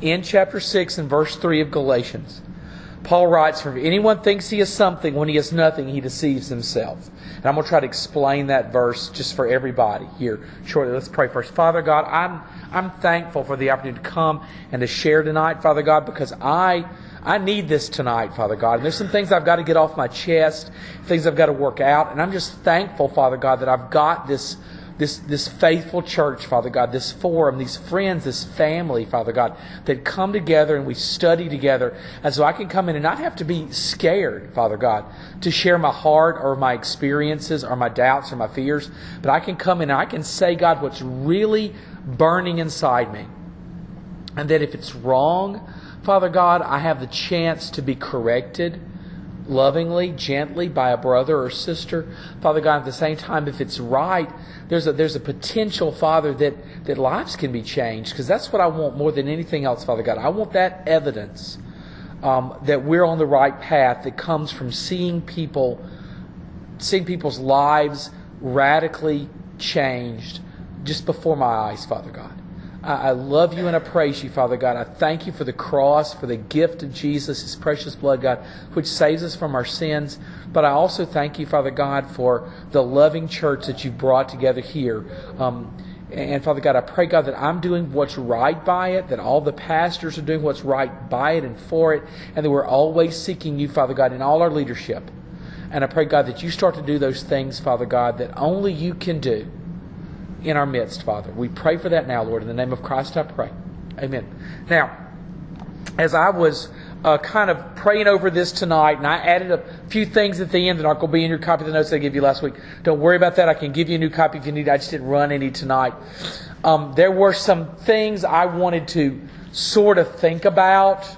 in chapter 6 and verse 3 of Galatians. Paul writes, For if anyone thinks he is something when he is nothing, he deceives himself. And I'm going to try to explain that verse just for everybody here shortly. Let's pray first. Father God, I'm, I'm thankful for the opportunity to come and to share tonight, Father God, because I, I need this tonight, Father God. And there's some things I've got to get off my chest, things I've got to work out. And I'm just thankful, Father God, that I've got this this, this faithful church, Father God, this forum, these friends, this family, Father God, that come together and we study together. And so I can come in and not have to be scared, Father God, to share my heart or my experiences or my doubts or my fears. But I can come in and I can say, God, what's really burning inside me. And that if it's wrong, Father God, I have the chance to be corrected lovingly, gently by a brother or sister. Father God, at the same time, if it's right, there's a, there's a potential, Father, that, that lives can be changed because that's what I want more than anything else, Father God. I want that evidence um, that we're on the right path that comes from seeing people, seeing people's lives radically changed just before my eyes, Father God. I love you and I praise you, Father God. I thank you for the cross, for the gift of Jesus, His precious blood, God, which saves us from our sins. But I also thank you, Father God, for the loving church that you've brought together here. Um, and Father God, I pray, God, that I'm doing what's right by it, that all the pastors are doing what's right by it and for it, and that we're always seeking you, Father God, in all our leadership. And I pray, God, that you start to do those things, Father God, that only you can do in our midst, Father. We pray for that now, Lord. In the name of Christ, I pray. Amen. Now, as I was uh, kind of praying over this tonight, and I added a few things at the end that aren't going to be in your copy of the notes I gave you last week. Don't worry about that. I can give you a new copy if you need. I just didn't run any tonight. Um, there were some things I wanted to sort of think about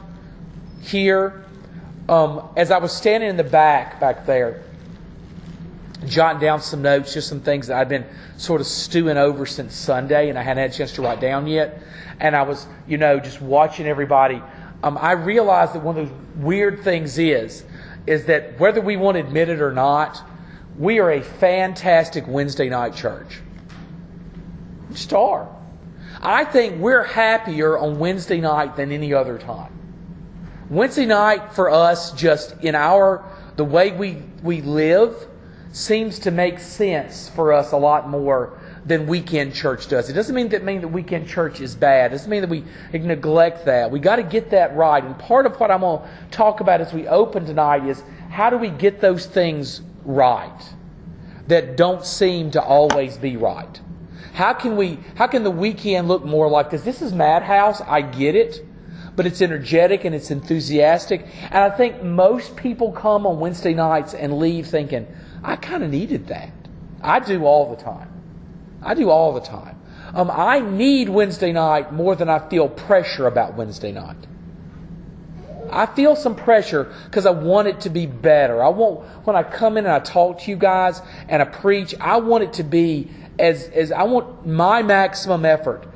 here. Um, as I was standing in the back, back there, jotting down some notes, just some things that I'd been sort of stewing over since Sunday, and I hadn't had a chance to write down yet. And I was, you know, just watching everybody. Um, I realized that one of those weird things is, is that whether we want to admit it or not, we are a fantastic Wednesday night church. Star. I think we're happier on Wednesday night than any other time. Wednesday night for us, just in our the way we we live, seems to make sense for us a lot more than weekend church does. It doesn't mean that mean that weekend church is bad. It doesn't mean that we neglect that. We got to get that right. And part of what I'm going to talk about as we open tonight is how do we get those things right that don't seem to always be right? How can we how can the weekend look more like this? This is Madhouse, I get it. But it's energetic and it's enthusiastic. And I think most people come on Wednesday nights and leave thinking, I kind of needed that. I do all the time. I do all the time. Um, I need Wednesday night more than I feel pressure about Wednesday night. I feel some pressure because I want it to be better. I want when I come in and I talk to you guys and I preach, I want it to be as as I want my maximum effort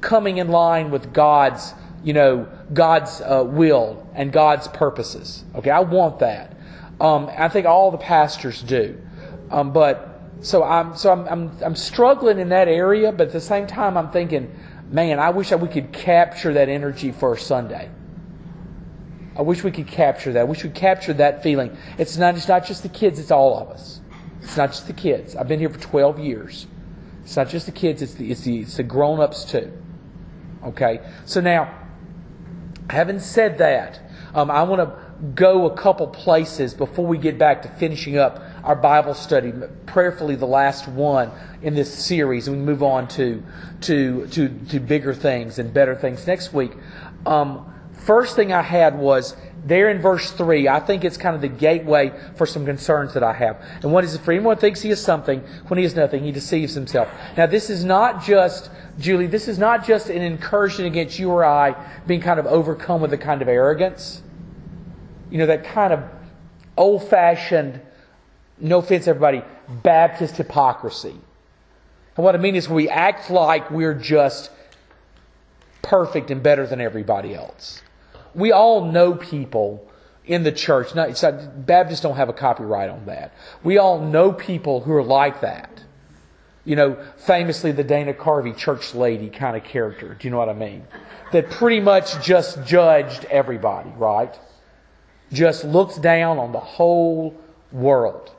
coming in line with God's, you know, God's uh, will and God's purposes. Okay, I want that. Um, I think all the pastors do. Um, but so I'm so I'm, I'm I'm struggling in that area, but at the same time I'm thinking, man, I wish I, we could capture that energy for Sunday. I wish we could capture that. I wish we capture that feeling. It's not it's not just the kids, it's all of us. It's not just the kids. I've been here for 12 years. It's not just the kids, it's the it's the, it's the grown-ups too. Okay? So now, having said that, um, I want to go a couple places before we get back to finishing up our Bible study, prayerfully the last one in this series, and we move on to to to, to bigger things and better things next week. Um, first thing I had was there in verse 3, I think it's kind of the gateway for some concerns that I have. And what is it? For anyone thinks he is something when he is nothing, he deceives himself. Now, this is not just, Julie, this is not just an incursion against you or I being kind of overcome with a kind of arrogance you know, that kind of old fashioned, no offense everybody, Baptist hypocrisy. And what I mean is we act like we're just perfect and better than everybody else. We all know people in the church. Not, not, Baptists don't have a copyright on that. We all know people who are like that. you know, famously the Dana Carvey church lady kind of character. Do you know what I mean? That pretty much just judged everybody, right? Just looks down on the whole world.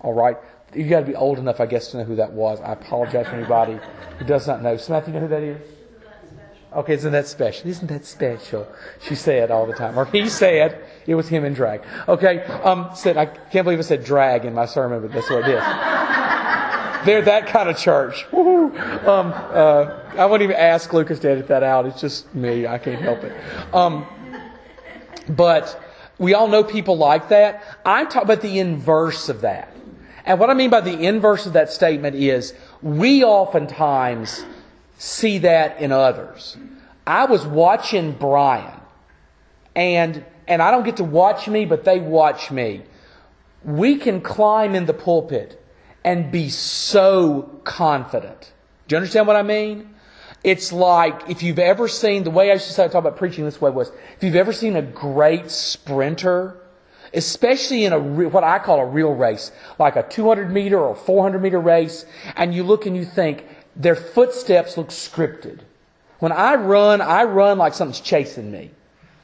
All right? You got to be old enough, I guess, to know who that was. I apologize to anybody who does not know. Samantha, you know who that is? Okay, isn't that special? Isn't that special? She said all the time. Or he said, it was him in drag. Okay, um, said, I can't believe I said drag in my sermon, but that's what it is. They're that kind of church. Um, uh, I won't even ask Lucas to edit that out. It's just me. I can't help it. Um, but we all know people like that. I'm talking about the inverse of that. And what I mean by the inverse of that statement is we oftentimes see that in others. I was watching Brian, and and I don't get to watch me, but they watch me. We can climb in the pulpit and be so confident. Do you understand what I mean? It's like if you've ever seen the way I used to talk about preaching this way was if you've ever seen a great sprinter, especially in a what I call a real race, like a 200 meter or 400 meter race, and you look and you think their footsteps look scripted. When I run, I run like something's chasing me.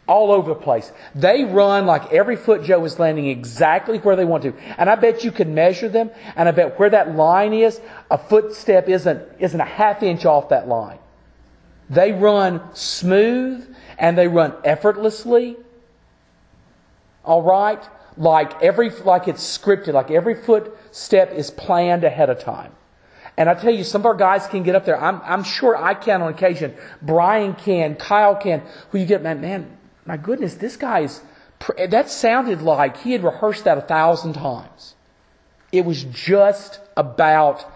All over the place. They run like every foot Joe is landing exactly where they want to. And I bet you can measure them, and I bet where that line is, a footstep isn't, isn't a half inch off that line. They run smooth and they run effortlessly. All right? Like every, like it's scripted, like every footstep is planned ahead of time. And I tell you, some of our guys can get up there. I'm, I'm sure I can on occasion. Brian can, Kyle can. Who you get, man, man, my goodness, this guy's, that sounded like he had rehearsed that a thousand times. It was just about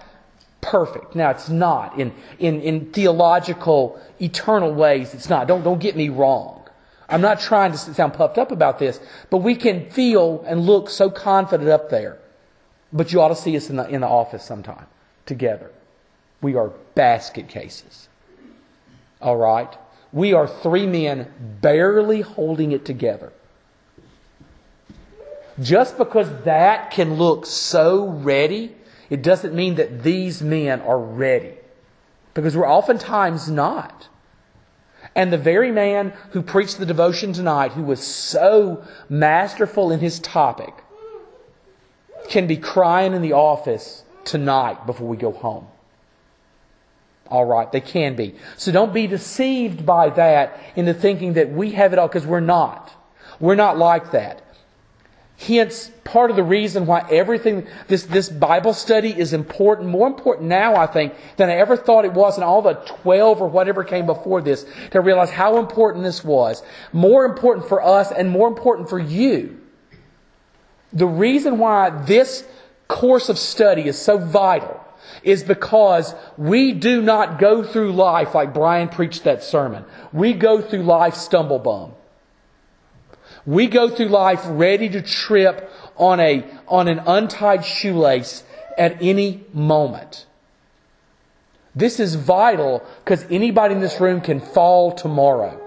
perfect. Now it's not. In, in, in theological, eternal ways, it's not. Don't, don't get me wrong. I'm not trying to sound puffed up about this, but we can feel and look so confident up there. But you ought to see us in the, in the office sometime together. We are basket cases. All right? We are three men barely holding it together. Just because that can look so ready, it doesn't mean that these men are ready. Because we're oftentimes not. And the very man who preached the devotion tonight, who was so masterful in his topic, can be crying in the office tonight before we go home. All right, they can be. So don't be deceived by that into thinking that we have it all because we're not. We're not like that. Hence, part of the reason why everything, this, this Bible study is important, more important now, I think, than I ever thought it was in all the 12 or whatever came before this, to realize how important this was. More important for us and more important for you. The reason why this course of study is so vital is because we do not go through life like Brian preached that sermon. We go through life stumble bum. We go through life ready to trip on a, on an untied shoelace at any moment. This is vital because anybody in this room can fall tomorrow.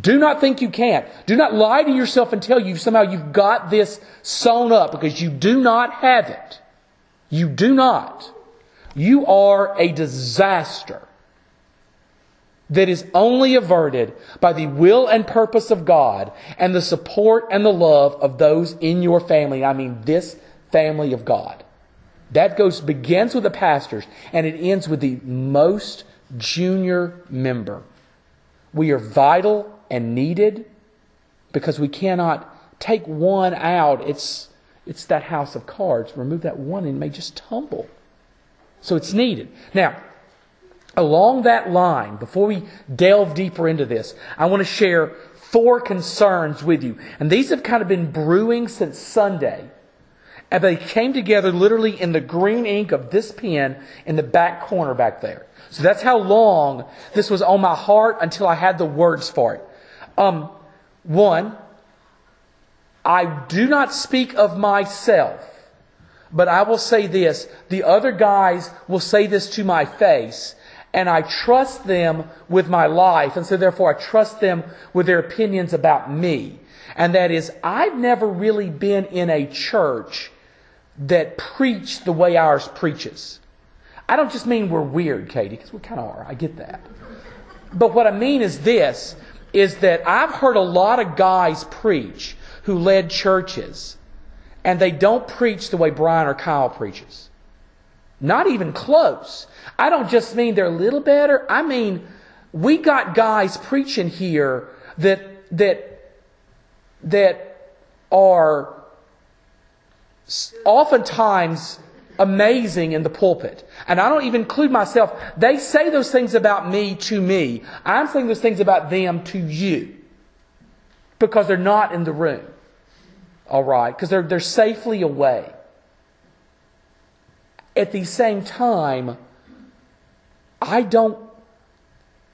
Do not think you can't. Do not lie to yourself and tell you somehow you've got this sewn up because you do not have it. You do not. You are a disaster that is only averted by the will and purpose of God and the support and the love of those in your family. I mean, this family of God. That goes, begins with the pastors and it ends with the most junior member. We are vital and needed because we cannot take one out. It's, it's that house of cards. Remove that one and it may just tumble. So it's needed. Now, along that line, before we delve deeper into this, I want to share four concerns with you. And these have kind of been brewing since Sunday. And they came together literally in the green ink of this pen in the back corner back there. So that's how long this was on my heart until I had the words for it. Um, one, I do not speak of myself, but I will say this. The other guys will say this to my face, and I trust them with my life, and so therefore I trust them with their opinions about me. And that is, I've never really been in a church that preached the way ours preaches. I don't just mean we're weird, Katie, because we kind of are. I get that. But what I mean is this is that I've heard a lot of guys preach who led churches, and they don't preach the way Brian or Kyle preaches. Not even close. I don't just mean they're a little better. I mean, we got guys preaching here that that that are oftentimes amazing in the pulpit. And I don't even include myself. They say those things about me to me. I'm saying those things about them to you. Because they're not in the room. All right? Because they're, they're safely away. At the same time, I don't,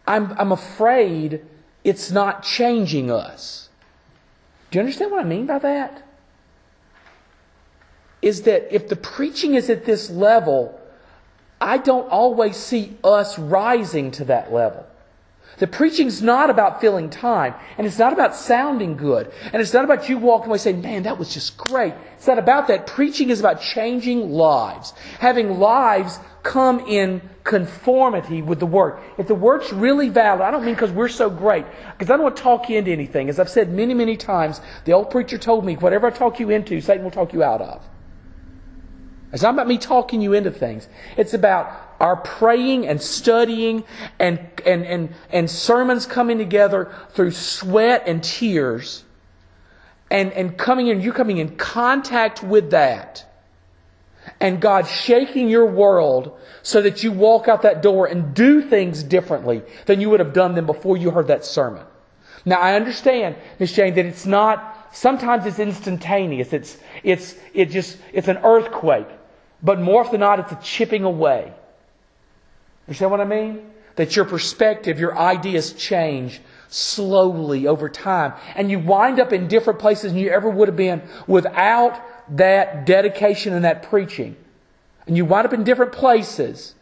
I'm, I'm afraid it's not changing us. Do you understand what I mean by that? Is that if the preaching is at this level, I don't always see us rising to that level. The preaching's not about filling time, and it's not about sounding good, and it's not about you walking away saying, man, that was just great. It's not about that. Preaching is about changing lives, having lives come in conformity with the Word. If the Word's really valid, I don't mean because we're so great, because I don't want to talk you into anything. As I've said many, many times, the old preacher told me, whatever I talk you into, Satan will talk you out of. It's not about me talking you into things. It's about our praying and studying and, and, and, and sermons coming together through sweat and tears and, and coming in, you coming in contact with that and God shaking your world so that you walk out that door and do things differently than you would have done them before you heard that sermon. Now I understand, Miss Jane, that it's not, sometimes it's instantaneous. It's, it's, it just, it's an earthquake. But more often than not, it's a chipping away. You understand what I mean? That your perspective, your ideas change slowly over time. And you wind up in different places than you ever would have been without that dedication and that preaching. And you wind up in different places.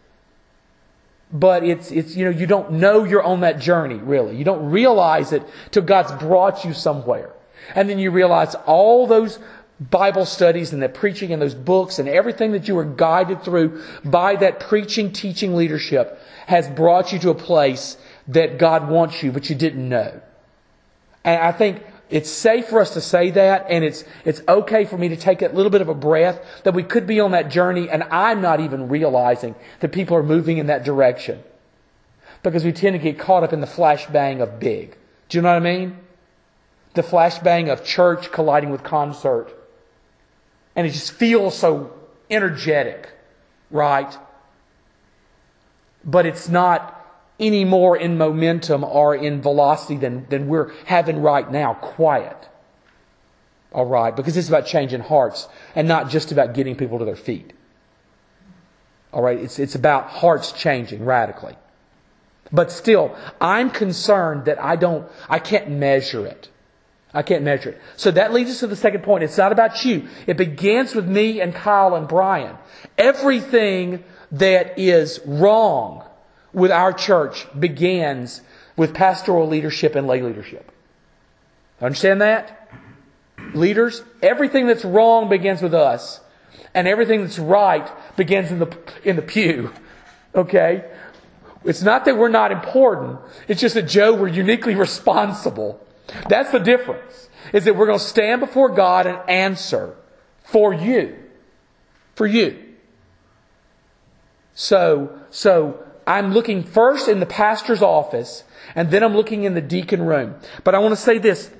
But it's, it's, you know, you don't know you're on that journey, really. You don't realize it till God's brought you somewhere. And then you realize all those Bible studies and that preaching and those books and everything that you were guided through by that preaching, teaching leadership has brought you to a place that God wants you, but you didn't know. And I think it's safe for us to say that, and it's, it's okay for me to take a little bit of a breath that we could be on that journey, and I'm not even realizing that people are moving in that direction. Because we tend to get caught up in the flashbang of big. Do you know what I mean? The flashbang of church colliding with concert and it just feels so energetic, right? But it's not any more in momentum or in velocity than, than we're having right now, quiet. All right? Because it's about changing hearts and not just about getting people to their feet. All right? It's, it's about hearts changing radically. But still, I'm concerned that I don't, I can't measure it. I can't measure it. So that leads us to the second point. It's not about you. It begins with me and Kyle and Brian. Everything that is wrong with our church begins with pastoral leadership and lay leadership. Understand that? Leaders, everything that's wrong begins with us. And everything that's right begins in the, in the pew. Okay? It's not that we're not important. It's just that Joe, we're uniquely responsible that's the difference. Is that we're going to stand before God and answer for you. For you. So, so I'm looking first in the pastor's office and then I'm looking in the deacon room. But I want to say this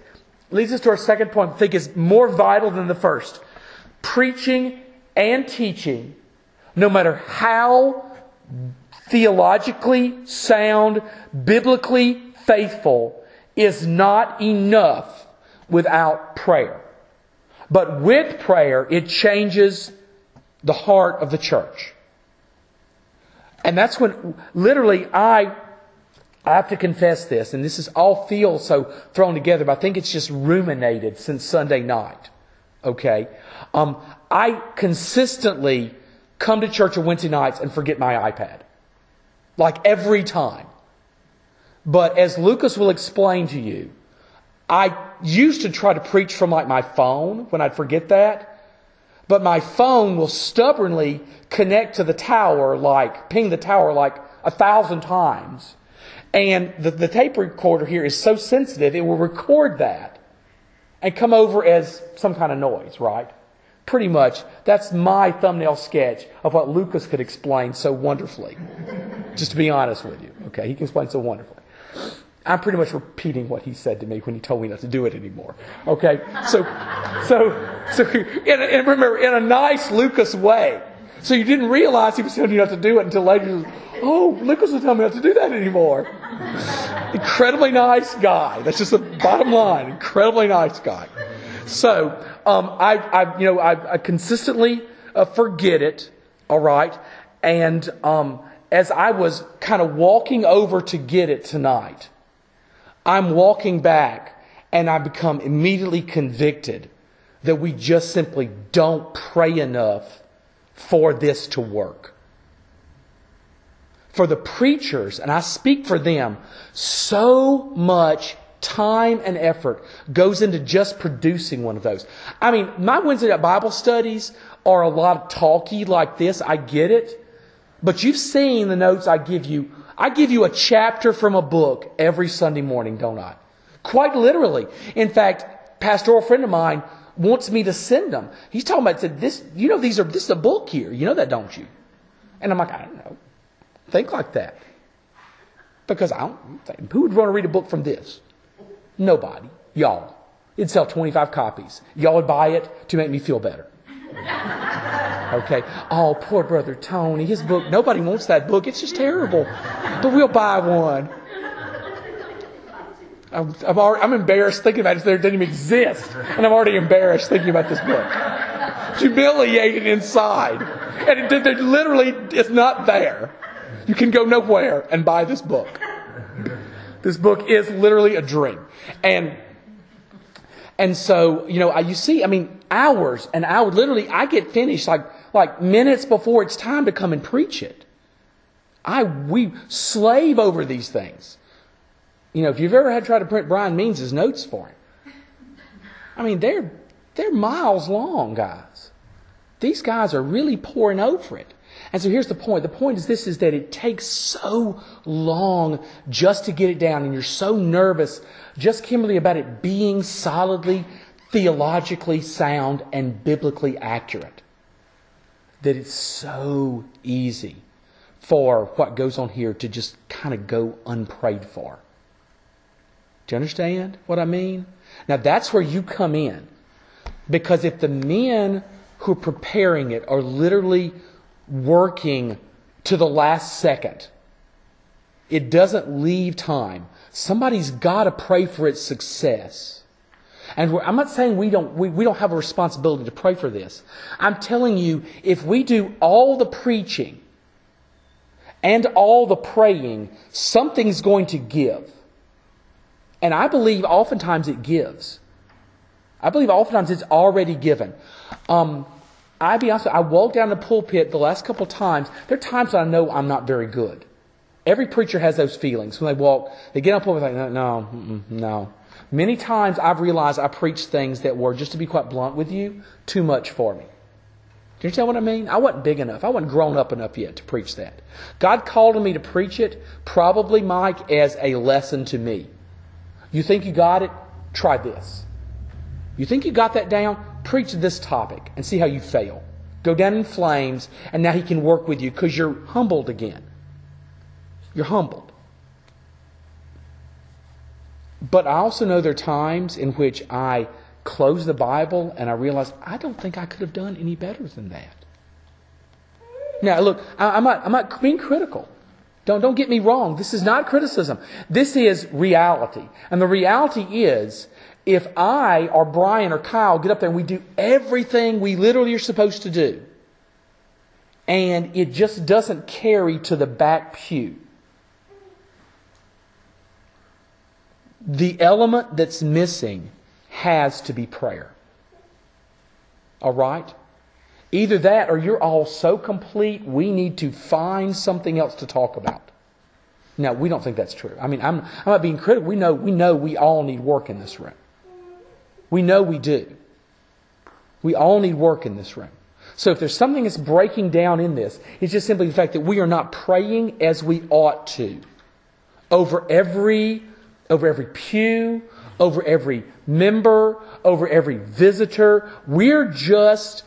leads us to our second point I think is more vital than the first. Preaching and teaching, no matter how theologically sound, biblically faithful, is not enough without prayer. But with prayer, it changes the heart of the church. And that's when, literally, I, I have to confess this, and this is all feels so thrown together, but I think it's just ruminated since Sunday night. Okay? Um, I consistently come to church on Wednesday nights and forget my iPad. Like every time. But as Lucas will explain to you, I used to try to preach from like my phone when I'd forget that. but my phone will stubbornly connect to the tower, like ping the tower like a thousand times. And the, the tape recorder here is so sensitive, it will record that and come over as some kind of noise, right? Pretty much, that's my thumbnail sketch of what Lucas could explain so wonderfully. Just to be honest with you, okay? He can explain so wonderfully. I'm pretty much repeating what he said to me when he told me not to do it anymore. Okay? So, so, so, in a, and remember, in a nice Lucas way. So you didn't realize he was telling you not to do it until later. Oh, Lucas was telling me not to do that anymore. Incredibly nice guy. That's just the bottom line. Incredibly nice guy. So, um, I, I, you know, I, I consistently uh, forget it. All right, and um, as I was kind of walking over to get it tonight, I'm walking back and I become immediately convicted that we just simply don't pray enough for this to work for the preachers, and I speak for them, so much time and effort goes into just producing one of those. I mean, my Wednesday night Bible studies are a lot of talky like this. I get it. But you've seen the notes I give you. I give you a chapter from a book every Sunday morning, don't I? Quite literally. In fact, pastoral friend of mine wants me to send them. He's talking about said this. You know, these are this is a book here. You know that, don't you? And I'm like, I don't know think like that. Because I don't think, who would want to read a book from this? Nobody. Y'all. It'd sell 25 copies. Y'all would buy it to make me feel better. Okay. Oh, poor brother Tony. His book, nobody wants that book. It's just terrible. But we'll buy one. I'm, I'm, already, I'm embarrassed thinking about it. It doesn't even exist. And I'm already embarrassed thinking about this book. Humiliated inside. And it, it literally is not there. You can go nowhere and buy this book. This book is literally a dream. And and so, you know, you see, I mean, hours and hours. Literally, I get finished like like minutes before it's time to come and preach it. I we slave over these things. You know, if you've ever had try to print Brian Means' notes for him, I mean, they're they're miles long, guys. These guys are really pouring over it. And so here's the point. The point is this is that it takes so long just to get it down and you're so nervous, just Kimberly, about it being solidly theologically sound and biblically accurate. That it's so easy for what goes on here to just kind of go unprayed for. Do you understand what I mean? Now that's where you come in. Because if the men who are preparing it are literally working to the last second. It doesn't leave time. Somebody's got to pray for its success. And I'm not saying we don't, we, we don't have a responsibility to pray for this. I'm telling you, if we do all the preaching and all the praying, something's going to give. And I believe oftentimes it gives. I believe oftentimes it's already given. Um, I be honest, I walk down the pulpit the last couple times. There are times I know I'm not very good. Every preacher has those feelings when they walk. They get up and they're like, no, no. Many times I've realized I preached things that were, just to be quite blunt with you, too much for me. Do you understand what I mean? I wasn't big enough. I wasn't grown up enough yet to preach that. God called on me to preach it, probably, Mike, as a lesson to me. You think you got it? Try this. You think you got that down? preach this topic and see how you fail. Go down in flames, and now he can work with you because you're humbled again. You're humbled. But I also know there are times in which I close the Bible and I realize I don't think I could have done any better than that. Now, look, I, am not, I'm not being critical. Don't, don't get me wrong. This is not criticism. This is reality. And the reality is if I or Brian or Kyle get up there and we do everything we literally are supposed to do, and it just doesn't carry to the back pew, the element that's missing has to be prayer. All right? Either that or you're all so complete, we need to find something else to talk about. Now, we don't think that's true. I mean, I'm, I'm not being critical. We know, we know we all need work in this room. We know we do. We all need work in this room. So if there's something that's breaking down in this, it's just simply the fact that we are not praying as we ought to over every over every pew, over every member, over every visitor. We're just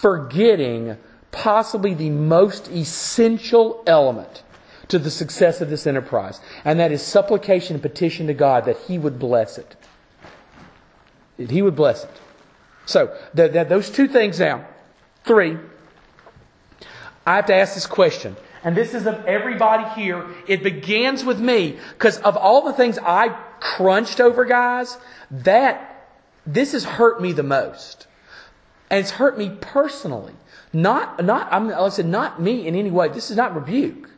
forgetting possibly the most essential element to the success of this enterprise, and that is supplication and petition to God that He would bless it. That He would bless it. So, that, that, those two things now. Three, I have to ask this question. And this is of everybody here. It begins with me. Because of all the things I crunched over, guys, that, this has hurt me the most. And it's hurt me personally. Not, not, I'm, I said, not me in any way. This is not rebuke.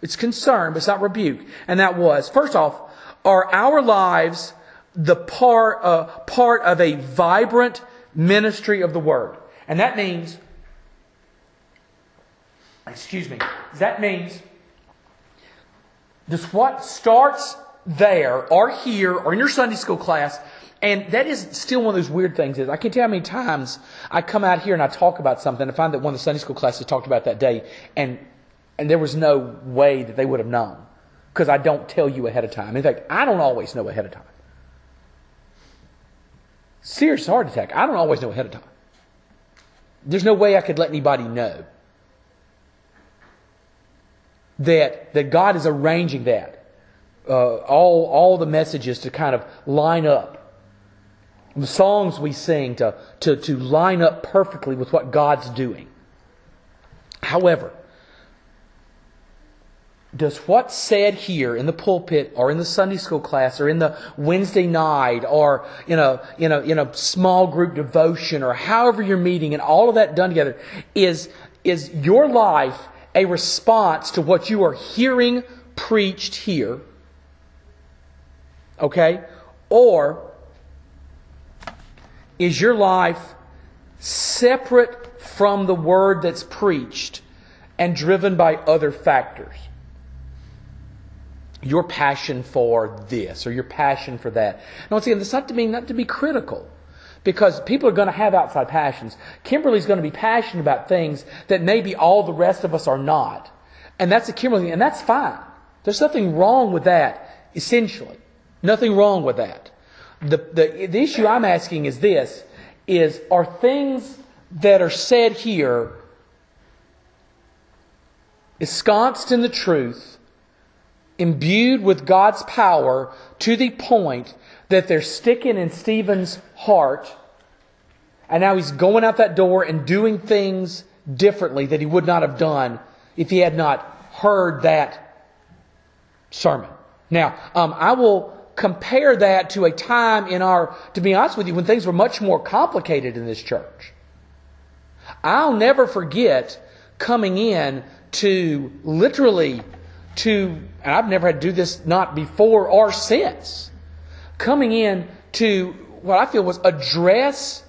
It's concern, but it's not rebuke. And that was, first off, are our lives the part, uh, part of a vibrant ministry of the Word? And that means, excuse me, that means just what starts there or here or in your Sunday school class, and that is still one of those weird things is I can't tell how many times I come out here and I talk about something and I find that one of the Sunday school classes talked about that day and and there was no way that they would have known because I don't tell you ahead of time. In fact, I don't always know ahead of time. Serious heart attack. I don't always know ahead of time. There's no way I could let anybody know that, that God is arranging that. Uh, all, all the messages to kind of line up. The songs we sing to, to, to line up perfectly with what God's doing. However, does what's said here in the pulpit or in the Sunday school class or in the Wednesday night or in a, in a, in a small group devotion or however you're meeting and all of that done together, is, is your life a response to what you are hearing preached here? Okay? Or is your life separate from the word that's preached and driven by other factors? your passion for this or your passion for that. Now, once again, that's not to be not to be critical. Because people are going to have outside passions. Kimberly's going to be passionate about things that maybe all the rest of us are not. And that's a Kimberly, and that's fine. There's nothing wrong with that, essentially. Nothing wrong with that. The, the, the issue I'm asking is this, is are things that are said here ensconced in the truth imbued with God's power to the point that they're sticking in Stephen's heart. And now he's going out that door and doing things differently that he would not have done if he had not heard that sermon. Now, um, I will compare that to a time in our, to be honest with you, when things were much more complicated in this church. I'll never forget coming in to literally to, and I've never had to do this not before or since, coming in to what I feel was address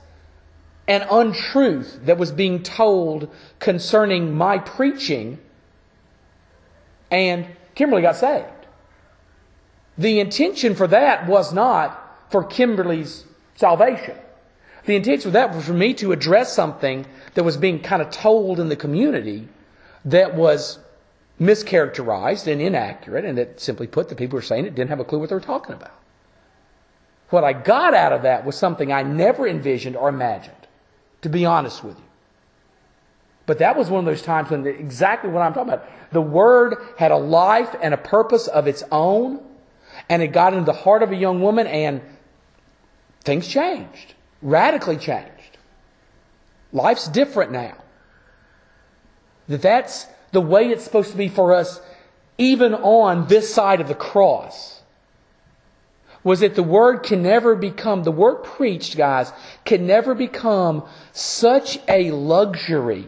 an untruth that was being told concerning my preaching, and Kimberly got saved. The intention for that was not for Kimberly's salvation. The intention for that was for me to address something that was being kind of told in the community that was mischaracterized and inaccurate, and that simply put, the people who were saying it didn't have a clue what they were talking about. What I got out of that was something I never envisioned or imagined, to be honest with you. But that was one of those times when the, exactly what I'm talking about. The Word had a life and a purpose of its own, and it got into the heart of a young woman, and things changed. Radically changed. Life's different now. That that's the way it's supposed to be for us, even on this side of the cross, was that the word can never become, the word preached, guys, can never become such a luxury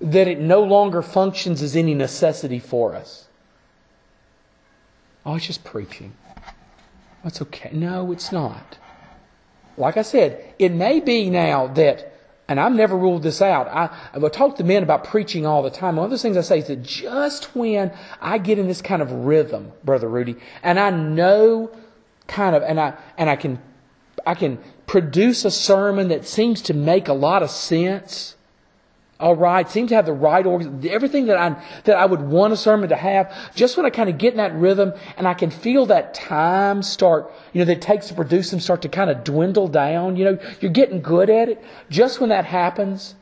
that it no longer functions as any necessity for us. Oh, it's just preaching. That's okay. No, it's not. Like I said, it may be now that and I've never ruled this out. I, I talk to men about preaching all the time. One of the things I say is that just when I get in this kind of rhythm, Brother Rudy, and I know kind of, and I, and I can, I can produce a sermon that seems to make a lot of sense. All right, seem to have the right organ, everything that I that I would want a sermon to have. Just when I kind of get in that rhythm and I can feel that time start, you know, that it takes to produce them start to kind of dwindle down. You know, you're getting good at it. Just when that happens,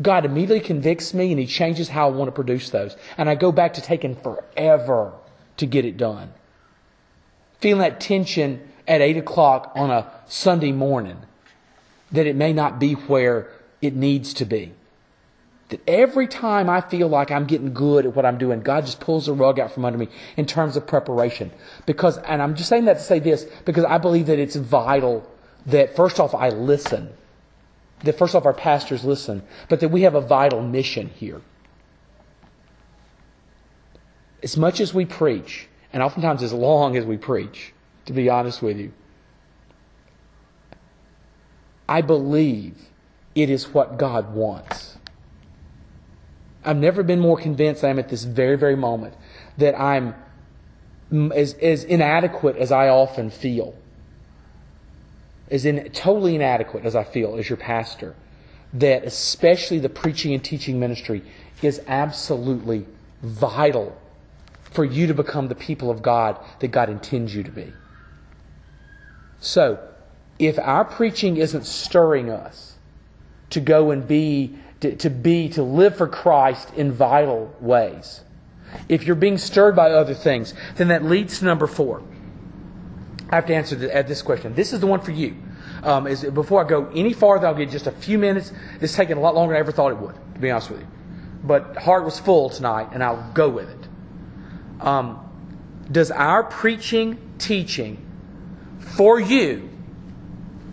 God immediately convicts me and He changes how I want to produce those, and I go back to taking forever to get it done. Feeling that tension at 8 o'clock on a Sunday morning that it may not be where it needs to be. That every time I feel like I'm getting good at what I'm doing, God just pulls the rug out from under me in terms of preparation. Because, and I'm just saying that to say this, because I believe that it's vital that first off I listen. That first off our pastors listen, but that we have a vital mission here. As much as we preach, and oftentimes as long as we preach, to be honest with you. I believe it is what God wants. I've never been more convinced I am at this very, very moment that I'm as, as inadequate as I often feel, as in, totally inadequate as I feel as your pastor, that especially the preaching and teaching ministry is absolutely vital for you to become the people of God that God intends you to be. So, if our preaching isn't stirring us to go and be, to, to, be, to live for Christ in vital ways, if you're being stirred by other things, then that leads to number four. I have to answer this question. This is the one for you. Um, is before I go any farther, I'll get just a few minutes. It's taken a lot longer than I ever thought it would, to be honest with you. But heart was full tonight, and I'll go with it. Um, does our preaching, teaching, for you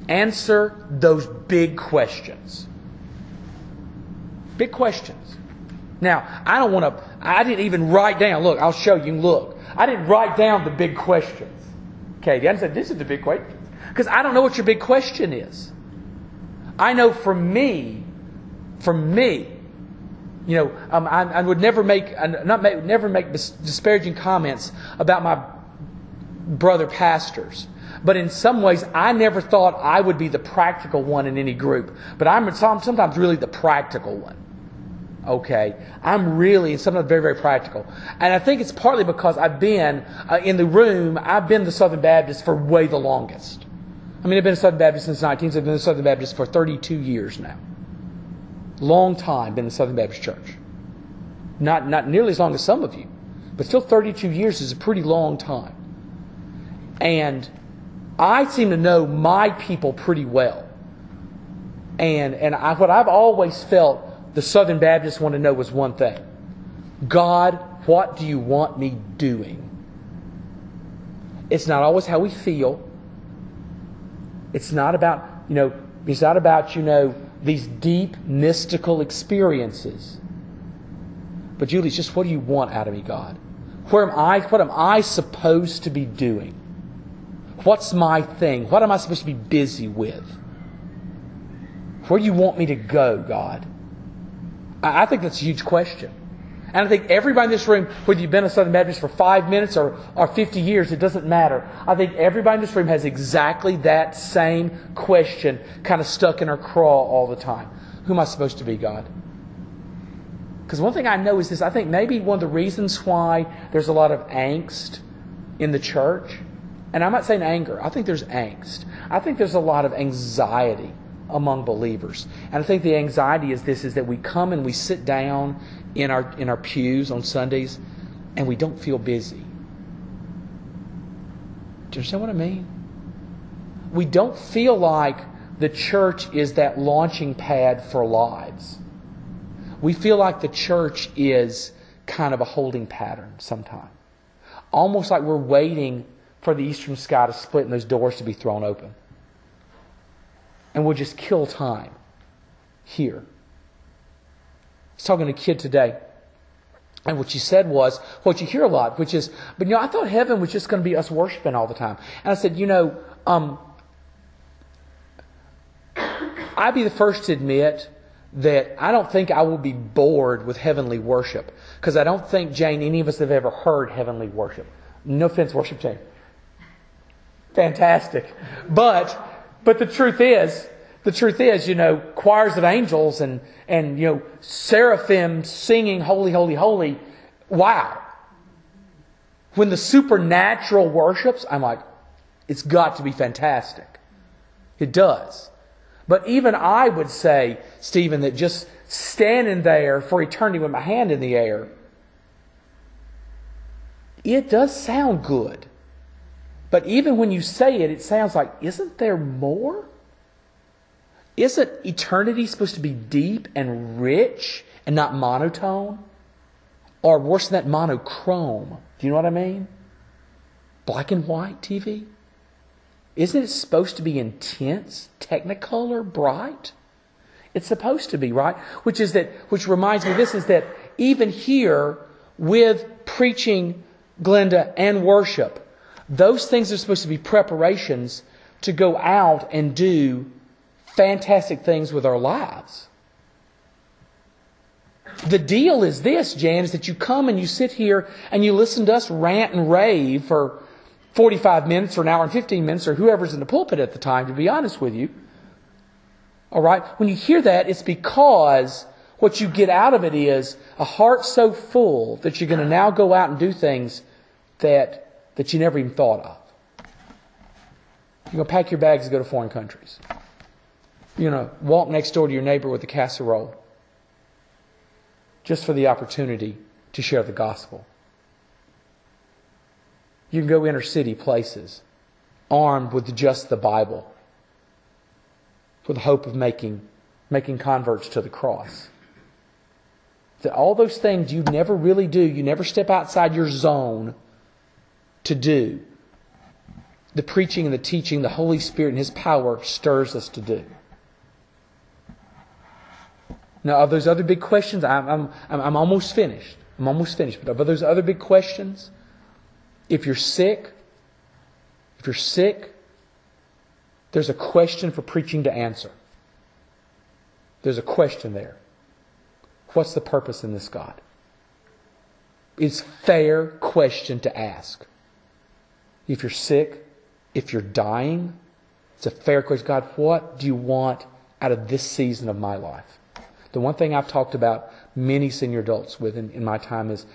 answer those big questions. Big questions. Now, I don't want to, I didn't even write down, look, I'll show you, look. I didn't write down the big questions. Okay, I said, this is the big question. Because I don't know what your big question is. I know for me, for me, you know, um, I, I, would never make, not make, never make disparaging comments about my brother pastors. But in some ways, I never thought I would be the practical one in any group. But I'm sometimes really the practical one. Okay? I'm really, and sometimes very, very practical. And I think it's partly because I've been uh, in the room, I've been the Southern Baptist for way the longest. I mean, I've been a Southern Baptist since 19, so I've been a Southern Baptist for 32 years now. Long time been in the Southern Baptist Church. Not, not nearly as long as some of you, but still 32 years is a pretty long time. And I seem to know my people pretty well. And, and I, what I've always felt the Southern Baptists want to know was one thing God, what do you want me doing? It's not always how we feel. It's not about, you know, it's not about, you know, these deep mystical experiences. But Julie, just what do you want out of me, God? Where am I, what am I supposed to be doing? What's my thing? What am I supposed to be busy with? Where do you want me to go, God? I think that's a huge question. And I think everybody in this room, whether you've been a Southern Baptist for five minutes or, or 50 years, it doesn't matter. I think everybody in this room has exactly that same question kind of stuck in their craw all the time. Who am I supposed to be, God? Because one thing I know is this I think maybe one of the reasons why there's a lot of angst in the church and I'm not saying anger, I think there's angst. I think there's a lot of anxiety among believers. And I think the anxiety is this is that we come and we sit down in our in our pews on Sundays and we don't feel busy. Do you understand what I mean? We don't feel like the church is that launching pad for lives. We feel like the church is kind of a holding pattern sometimes. Almost like we're waiting for the eastern sky to split and those doors to be thrown open. And we'll just kill time here. I was talking to a kid today, and what she said was what you hear a lot, which is, but you know, I thought heaven was just going to be us worshiping all the time. And I said, you know, um, I'd be the first to admit that I don't think I will be bored with heavenly worship because I don't think, Jane, any of us have ever heard heavenly worship. No offense, worship Jane. fantastic. But but the truth is, the truth is, you know, choirs of angels and and you know seraphim singing holy, holy, holy. Wow. When the supernatural worships, I'm like, it's got to be fantastic. It does. But even I would say, Stephen, that just standing there for eternity with my hand in the air, it does sound good. But even when you say it, it sounds like, isn't there more? Isn't eternity supposed to be deep and rich and not monotone? Or worse than that, monochrome. Do you know what I mean? Black and white TV? Isn't it supposed to be intense, technicolor, bright? It's supposed to be, right? Which is that, which reminds me, this is that even here with preaching, Glenda, and worship, those things are supposed to be preparations to go out and do fantastic things with our lives. The deal is this, Jan, is that you come and you sit here and you listen to us rant and rave for 45 minutes or an hour and 15 minutes or whoever's in the pulpit at the time, to be honest with you. All right? When you hear that, it's because what you get out of it is a heart so full that you're going to now go out and do things that that you never even thought of. You're going to pack your bags and go to foreign countries. You're going to walk next door to your neighbor with a casserole just for the opportunity to share the gospel. You can go inner city places armed with just the Bible with the hope of making, making converts to the cross. That all those things you never really do, you never step outside your zone to do. The preaching and the teaching, the Holy Spirit and His power stirs us to do. Now, of those other big questions, I'm, I'm, I'm almost finished. I'm almost finished. But of those other big questions, if you're sick, if you're sick, there's a question for preaching to answer. There's a question there. What's the purpose in this, God? It's fair question to ask if you're sick, if you're dying, it's a fair question. God, what do you want out of this season of my life? The one thing I've talked about many senior adults with in, in my time is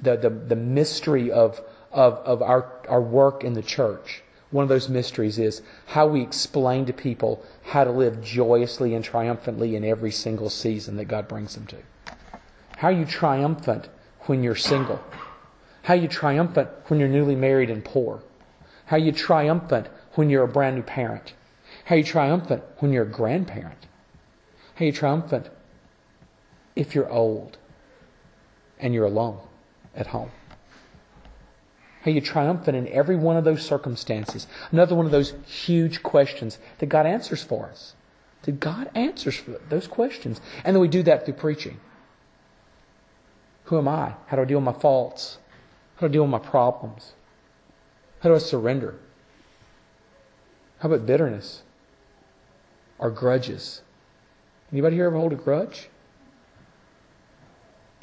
the, the, the mystery of, of, of our, our work in the church. One of those mysteries is how we explain to people how to live joyously and triumphantly in every single season that God brings them to. How are you triumphant when you're single? How are you triumphant when you're newly married and poor? How you triumphant when you're a brand new parent. How you triumphant when you're a grandparent. How you triumphant if you're old and you're alone at home. How you triumphant in every one of those circumstances. Another one of those huge questions that God answers for us. That God answers for those questions. And then we do that through preaching. Who am I? How do I deal with my faults? How do I deal with my problems? How do I surrender? How about bitterness? Or grudges? Anybody here ever hold a grudge?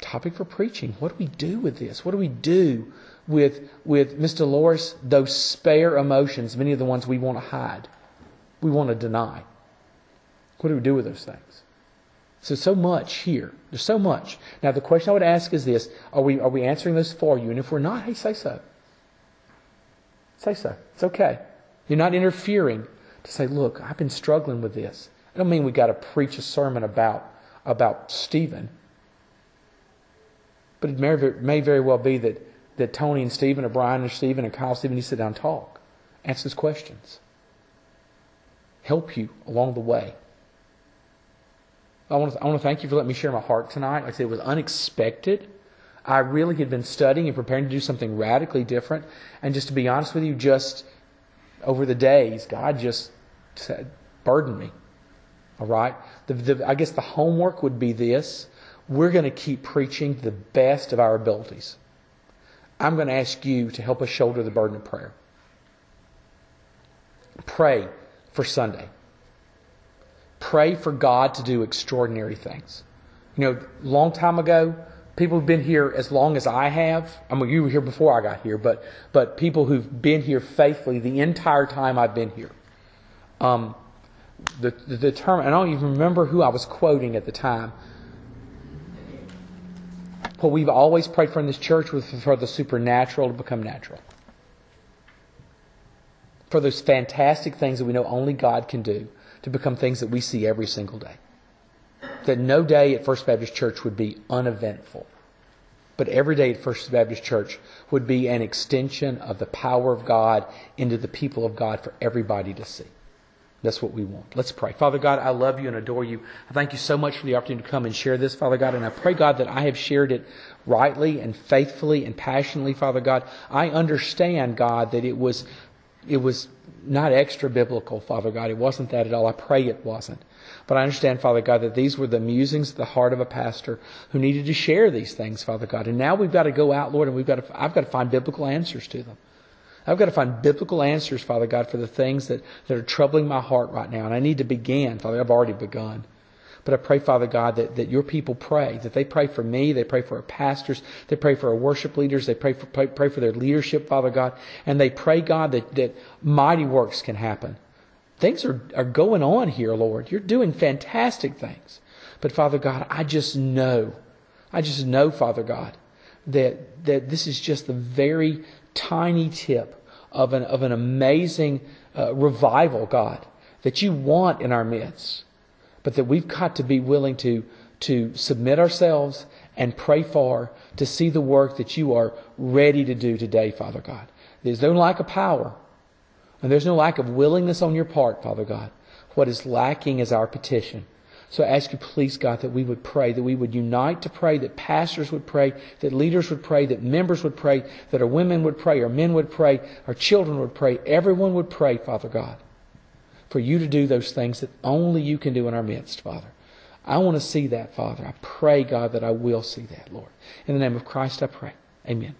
Topic for preaching. What do we do with this? What do we do with, with Miss Dolores, those spare emotions, many of the ones we want to hide, we want to deny? What do we do with those things? So, so much here. There's so much. Now, the question I would ask is this Are we, are we answering this for you? And if we're not, hey, say so. Say so. It's okay. You're not interfering to say, look, I've been struggling with this. I don't mean we got to preach a sermon about, about Stephen. But it may, may very well be that, that Tony and Stephen, or Brian and Stephen, and Kyle Stephen need to sit down and talk. Answer those questions. Help you along the way. I want, to, I want to thank you for letting me share my heart tonight. Like I said, it was unexpected. I really had been studying and preparing to do something radically different. And just to be honest with you, just over the days, God just said, burdened me. All right? The, the, I guess the homework would be this we're going to keep preaching the best of our abilities. I'm going to ask you to help us shoulder the burden of prayer. Pray for Sunday. Pray for God to do extraordinary things. You know, long time ago, People who've been here as long as I have. I mean, you were here before I got here, but but people who've been here faithfully the entire time I've been here. Um, the, the, the term, I don't even remember who I was quoting at the time. What we've always prayed for in this church was for the supernatural to become natural. For those fantastic things that we know only God can do to become things that we see every single day. That no day at First Baptist Church would be uneventful. But every day at First Baptist Church would be an extension of the power of God into the people of God for everybody to see. That's what we want. Let's pray. Father God, I love you and adore you. I thank you so much for the opportunity to come and share this, Father God. And I pray, God, that I have shared it rightly and faithfully and passionately, Father God. I understand, God, that it was, it was not extra biblical, Father God. It wasn't that at all. I pray it wasn't. But I understand, Father God, that these were the musings of the heart of a pastor who needed to share these things, Father God. And now we've got to go out, Lord, and we've got to, I've got to find biblical answers to them. I've got to find biblical answers, Father God, for the things that, that are troubling my heart right now. And I need to begin, Father. I've already begun. But I pray, Father God, that, that your people pray, that they pray for me, they pray for our pastors, they pray for our worship leaders, they pray for, pray, pray for their leadership, Father God, and they pray, God, that, that mighty works can happen. Things are, are going on here, Lord. You're doing fantastic things. But Father God, I just know, I just know, Father God, that, that this is just the very tiny tip of an, of an amazing uh, revival, God, that you want in our midst. But that we've got to be willing to, to submit ourselves and pray for to see the work that you are ready to do today, Father God. There's no lack of power. And there's no lack of willingness on your part, Father God. What is lacking is our petition. So I ask you, please, God, that we would pray, that we would unite to pray, that pastors would pray, that leaders would pray, that members would pray, that our women would pray, our men would pray, our children would pray, everyone would pray, Father God, for you to do those things that only you can do in our midst, Father. I want to see that, Father. I pray, God, that I will see that, Lord. In the name of Christ, I pray. Amen.